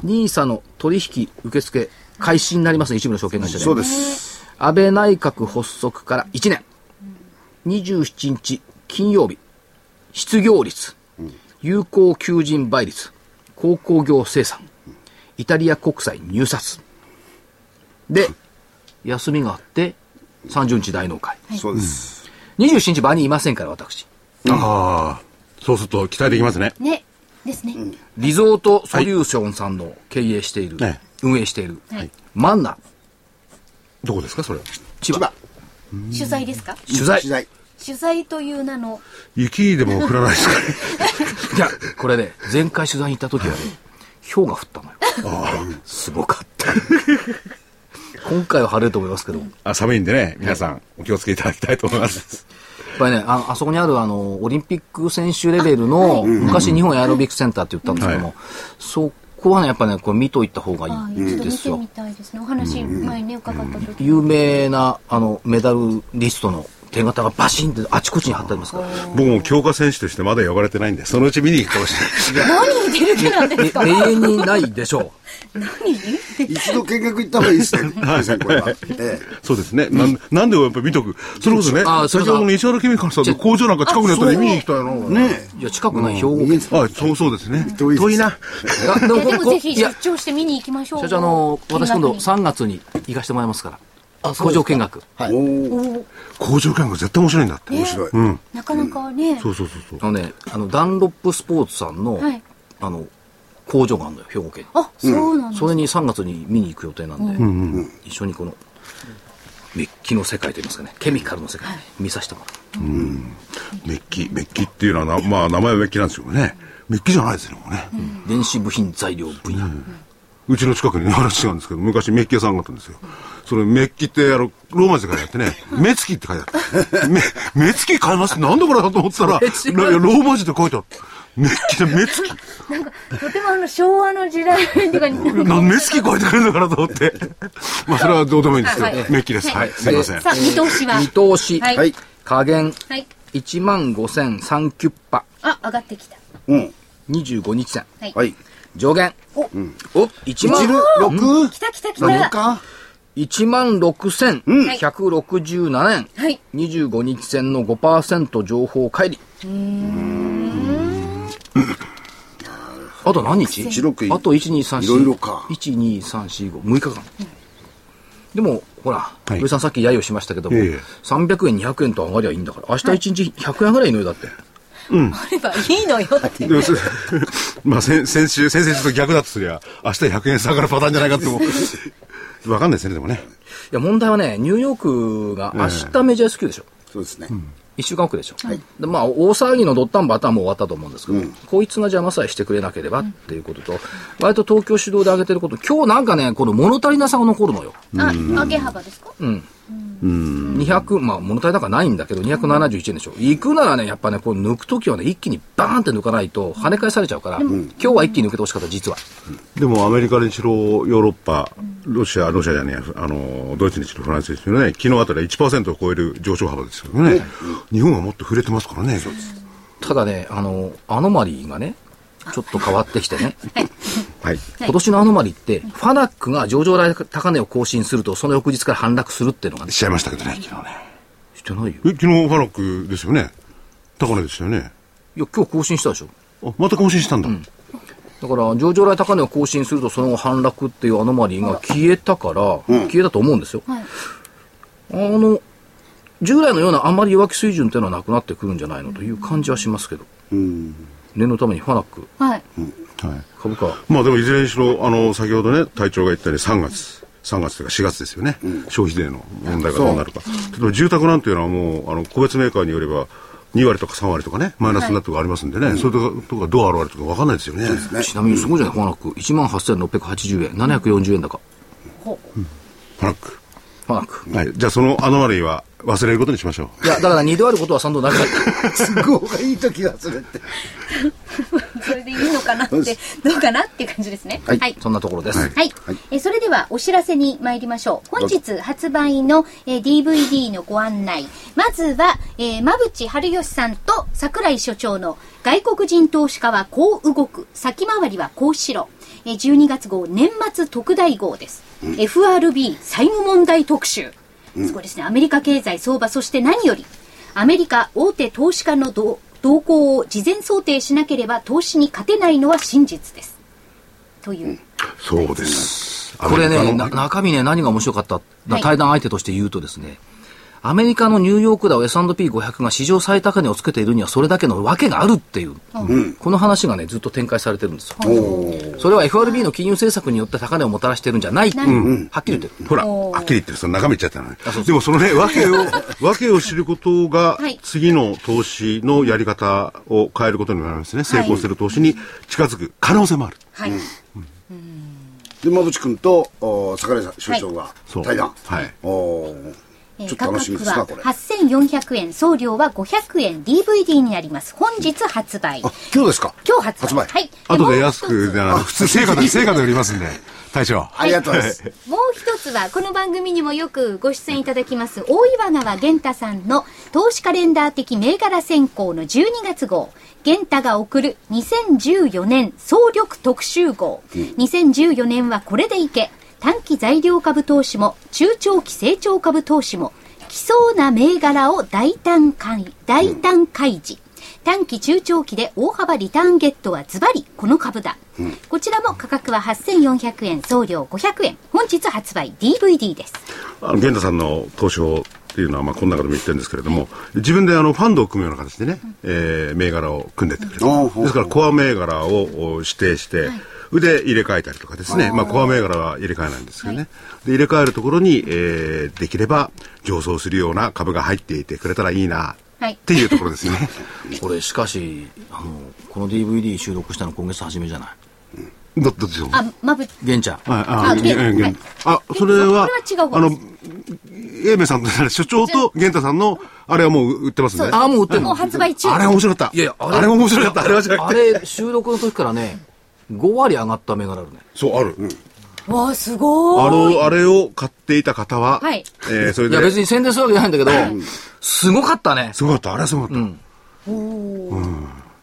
NISA の取引受付開始になりますね。一部の証券会社で。そうです。安倍内閣発足から1年。27日金曜日。失業率。有効求人倍率。鉱工業生産。イタリア国債入札。で休みがあって30日大納会。そうです。27日場にいませんから私。ああ、そうすると期待できますね。ねですね、リゾートソリューションさんの経営している、ね運営している、はい。マンナ。どこですか、それ？千葉。取材ですか？取材。取材。取材という名の。雪でも降らないですかね。いやこれね前回取材に行った時はね氷が降ったのよ。すごかった今回は晴れると思いますけど。やっあ寒いんでね、皆さんお気をつけいただきたいと思います。ぱりねああそこにあるあのオリンピック選手レベルの昔日本エアロビクスセンターって言ったんですけども、はい。そこはねやっぱねこれ見といた方があいいんですよ。見てみたいですね。お話前ね伺った時有名なあのメダルリストの手形がバシンってあちこちに貼ってありますから僕も強化選手としてまだ呼ばれてないんで、そのうち見に行くかもしれない。何に出る気なんですか？え永遠にないでしょ一度見学行った方がいいですね。はい、これは。え そうですね。なんなんでやっぱり見とく？それこそね、あそれだ先ほどの石原ケミカルさんの工場なんか近くにあったら見に行きたいな。え。ねういや近くない兵庫県あ、そうそうですね。遠いです遠いな。あでもこぜひ出張して見に行きましょう社長あの私今度見学3月に行かせてもらいますから工場見学。はい。工場見学絶対面白いんだって。面白い。うん。なかなかね。そうそうそうそう。あのねあのダンロップスポーツさんの、はい。あの工場があるのよ兵庫県。にあそうなんそれに3月に見に行く予定なんで、一緒にこのメッキの世界といいますかねケミカルの世界見させてもらう、メッキ、メッキっていうのはな、まあ名前はメッキなんですよね。メッキじゃないですよね、もうね。電子部品材料分野、うちの近くに話違うんですけど、昔メッキ屋さんがあったんですよ。それメッキって、あの、ローマ字で書いてあってね、目つきって書いてあった。目、目つき買います？なんだこれだと思ってたら、ローマ字で書いてあった。メッキで目つき。とてもあの昭和の時代とかにな目つき書いてくれるのかなと思って。まあ、それはどうでもいいんですけど、はいメッキです。はい、すいません。さあ見通しは？見通し、はいはい。加減はい1万5003キュッパ、あ上がってきたうん。25日線。はい、はい。上限。おお、1一万、6来た来た来た。何か？1万6167円。はい。25日線の5%情報乖離。あと何日？16あと1、2、3、4。いろいろか。1、2、3、4、5、6日間。でも、ほら、い。上さんさっき揶揄しましたけども、ええ。300円、200円と上がりゃいいんだから、明日1日100円ぐらいのよ、だって。あればいいのよってでもそれ まあ、先先週、先々週と逆だとすりゃ、明日100円下がるパターンじゃないかっても、わかんないですね、でもね。いや、問題はね、ニューヨークが明日メジャー S q でしょ。そうですね。一週間遅れでしょ。でまあ、大騒ぎのドッタンバターはもう終わったと思うんですけど、こいつが邪魔さえしてくれなければっていうことと、割と東京主導で上げてること、今日なんかね、この物足りなさが残るのよ。あ上げ幅ですか？うん。200、まあ、物足りなかないんだけど、271円でしょ。行くならね、やっぱね、こう抜くときはね、一気にバーンって抜かないと、跳ね返されちゃうから、今日は一気に抜けてほしかった、実は。でもアメリカにしろ、ヨーロッパ、ロシア、ロシアじゃねえや、あの、ドイツにしろ、フランスにしろね、昨日あたりは1%を超える上昇幅ですけどね、日本はもっと触れてますからね。ただね、あの、アノマリーがね、ちょっと変わってきてね、はい。今年のアノマリーって、ファナックが上場来高値を更新すると、その翌日から反落するっていうのがね、しちゃいましたけどね、昨日ね。してないよ。え、昨日ファナックですよね。高値でしたよね。いや、今日更新したでしょ。あ、また更新したんだ。だから、上場来高値を更新すると、その後反落っていうアノマリーが消えたから、消えたと思うんですよ。はいあの、従来のようなあんまり弱気水準っていうのはなくなってくるんじゃないのという感じはしますけど、うん。念のためにファナック、はい。はい。株価、まあでもいずれにしろ、あの、先ほどね、隊長が言ったように3月、3月というか4月ですよね、消費税の問題がどうなるか。例えば住宅なんていうのはもう、あの、個別メーカーによれば、2割とか3割とかね、マイナスになるとかありますんでね、それとかとかどう現れるとか分かんないですよね。ちなみにすごいじゃない、ファナック、1万8680円、740円高、ファナック。ファナック。はい。じゃあそのアノマリーは忘れることにしましょう。いや、だから2度あることは3度なくなった。都合がいい時はそれって。それでいいのかなって どうかなっていう感じですねはい、はいそんなところです。はい、えそれではお知らせに参りましょう本日発売の、えー DVD のご案内まずは、えー、馬淵春吉さんと桜井所長の外国人投資家はこう動く先回りはこうしろ、えー12月号年末特大号です、FRB 債務問題特集、そうですね。アメリカ経済相場そして何より。アメリカ大手投資家の動動向を事前想定しなければ投資に勝てないのは真実です。という、そうです。これね、中身ね、何が面白かった、はい。対談相手として言うとですね、アメリカのニューヨークダウ S&P500 が史上最高値をつけているにはそれだけの訳があるっていう、この話がね、ずっと展開されてるんですよ。それは FRB の金融政策によって高値をもたらしてるんじゃない。っていう、はっきり言ってる。ほら、おー。はっきり言ってる、その中身言っちゃったのね。でもそのね、わけを、わけを知ることがはい、次の投資のやり方を変えることになるんですね。成功する投資に近づく可能性もある。はい、で、馬淵君とお桜井さん所長がそう。対談。はい。おーえーちょっと楽しみですな、価これ。格は8400円送料は500円 DVD になります。本日発売。あ、今日ですか？今日発売。発売。はい。後で安く、普通、成果で、成果で売りますんで、隊長。ありがとうございます。もう一つはこの番組にもよくご出演いただきます大岩川源太さんの投資カレンダー的銘柄選考の12月号。源太が送る2014年総力特集号、2014年はこれでいけ短期材料株投資も中長期成長株投資も来そうな銘柄を大胆開大胆開示、短期中長期で大幅リターンゲットはズバリこの株だ、こちらも価格は8400円送料500円本日発売 DVD です。源太さんの投資法っていうのは、まあ、この中でも言ってるんですけれども、自分であの、ファンドを組むような形でね、えー銘柄を組んでってくれる。うんですから、コア銘柄をお指定して、で、入れ替えたりとかですね。まあ、コア銘柄は入れ替えないんですけどね。で、入れ替えるところに、えーできれば上昇するような株が入っていてくれたらいいな、はいっていうところですね。これしかし、あの、この DVD 収録したの今月初めじゃない？ど、どっちでも。あ、まぶ、玄ちゃん。はい、あげげはいげあ、それは、それは違う方あの、英明さんと所長と玄太さんの、あれはもう売ってますね。あ、もう売ってるもうの発売中。あれ面白かった。いやいやあれあれも面白かった。あれはじゃなあくて。れ、収録の時からね、5割上がった銘柄あるね。そう、ある。わあ、すごい。の、あれを買っていた方は、はいえー、それで、いや、別に宣伝するわけじゃないんだけど、すごかったね。すごかった。あれはすごかった。うん。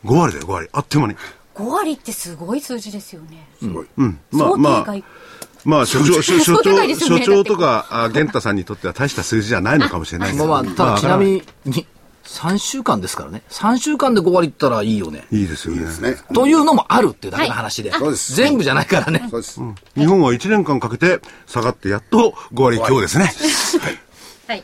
5割だよ、5割。あっという間に。5割ってすごい数字ですよね。うん。まあまあ外、まあ、所長、所長、所長とか、あ玄太さんにとっては大した数字じゃないのかもしれないけど。まあまあ、ただちなみに、3週間ですからね。3週間で5割いったらいいよね。いいですよね。ね。というのもあるっていうだけの話で。そうです全部じゃないからね。そうです。日本は1年間かけて下がってやっと5割強ですね。はい。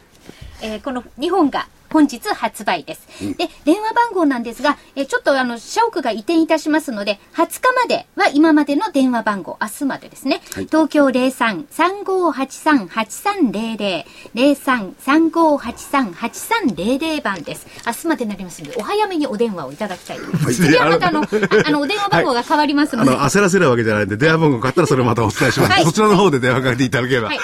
えーこの2本が本日発売です。で、電話番号なんですが、えーちょっとあの、社屋が移転いたしますので、20日までは今までの電話番号、明日までですね。東京03-3583-8300、03-3583-8300番です。明日までになりますので、お早めにお電話をいただきたいと思います。次はまたあの、ああの、お電話番号が変わりますので、あの、焦らせるわけじゃないんで、電話番号買ったらそれまたお伝えします。はいそちらの方で電話かけていただければ。はい。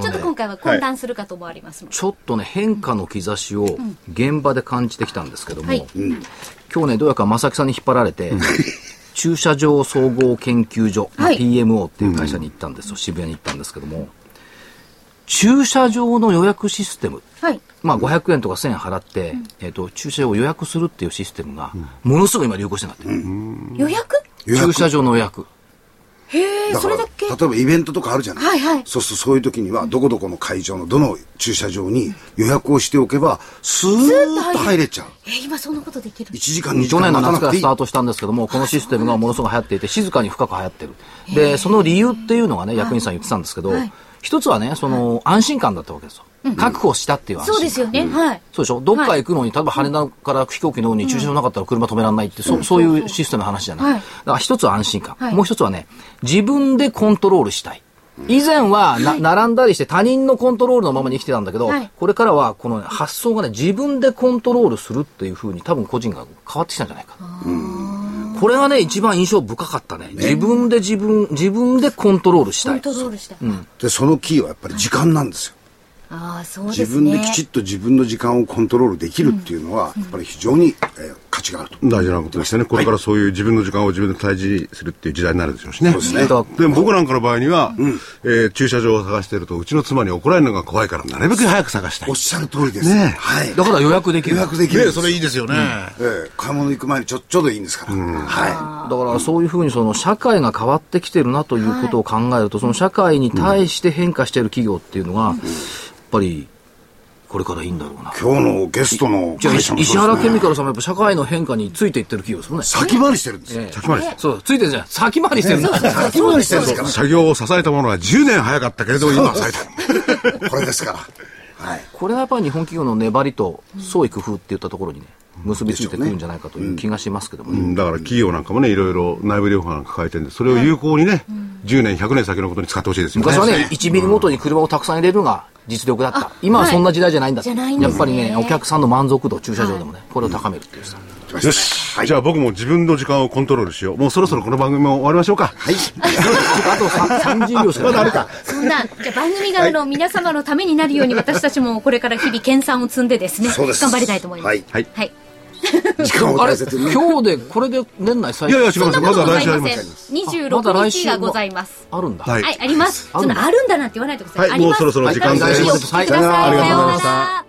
ちょっと今回は混乱するかと思われますので。ちょっとね、変化の兆しを現場で感じてきたんですけども、はい。今日ね、どうやら正木さんに引っ張られて、駐車場総合研究所、まあはい PMO っていう会社に行ったんですよ、渋谷に行ったんですけども、駐車場の予約システム、はい。まあ、500円とか1000円払って、えっと駐車場を予約するっていうシステムが、ものすごい今流行してるんだって、予約。駐車場の予約。へえ、だからそれだけ？例えばイベントとかあるじゃない、はいはい。そうするとそういう時にはどこどこの会場のどの駐車場に予約をしておけばスーッと入れちゃう。えー今そんなことできる。1時間2時去間年の夏からスタートしたんですけども、このシステムがものすごく流行っていて、静かに深く流行ってる。で、その理由っていうのがね、役員さん言ってたんですけど、一つはね、その、安心感だったわけですよ。確保したっていう安心感。そうですよね。はい。そうでしょ？どっか行くのに、例えば羽田から飛行機のに駐車場なかったら車止められないって、そそういうシステムの話じゃない。はいだから一つは安心感、はいもう一つはね、自分でコントロールしたい。以前はな、並んだりして他人のコントロールのままに生きてたんだけど、はいこれからはこの、ね、発想がね、自分でコントロールするっていうふうに多分個人が変わってきたんじゃないかな。これがね、一番印象深かったね。自分で自分、自分でコントロールしたいコン。トロールした。でそのキーはやっぱり時間なんですよああ、そうですね。自分できちっと自分の時間をコントロールできるっていうのは、やっぱり非常に、えー価値があると。大事なことでしたね。これからそういう自分の時間を自分で大事にするっていう時代になるでしょうしね。そうですね。でも僕なんかの場合には、えー駐車場を探してると、うちの妻に怒られるのが怖いから、なるべく早く探したい。おっ。しゃる通りです、ねえ。はい。だから予約できる。予約できるんです。いいですよね。ええ買い物行く前にちょちょうどいいんですから、はだからそういうふうにその社会が変わってきてるなということを考えると、その社会に対して変化している企業っていうのが、やっぱりこれからいいんだろうな。い、今日のゲストの会社もね原ケミカルさんもやっぱ社会の変化についていってる企業ですもんね。先回りしてるんですよ、ええ先回りしてそう、ついてるじゃん。先回りしてるんだ。先回りしてるんですか作業を支えたものは10年早かったけれど、今は咲いた。ら これですからはいこれはやっぱり日本企業の粘りと創意工夫っていったところにね、結びついてくるんじゃないかという気がしますけどもね。うんだから企業なんかもね、いろいろ内部留保なんか抱えてるんで、それを有効にね、10年、100年先のことに使ってほしいですよね。昔はね、1ミリごとに車をたくさん入れるのが実力だった。今はそんな時代じゃないんだってじゃないやっぱりね、お客さんの満足度、駐車場でもね、これを高めるっていうさ。よし、じゃあ僕も自分の時間をコントロールしよう。もうそろそろこの番組も終わりましょうか。はいあとさ30秒しかない。そんな、じゃあ番組があの、皆様のためになるように私たちもこれから日々研鑽を積んでですね、そうです頑張りたいと思います。はいはいはい。時間をあれ大切にね今日でこれで年内最いやいや、違いそんます。まだ来週ありま。いません。す。26日がございます。あるんだ。はいはい、あります。あるんだなあるんだなんて言わないでください。はい。もうそろそろ時間はいです。はいありがとうございましたら。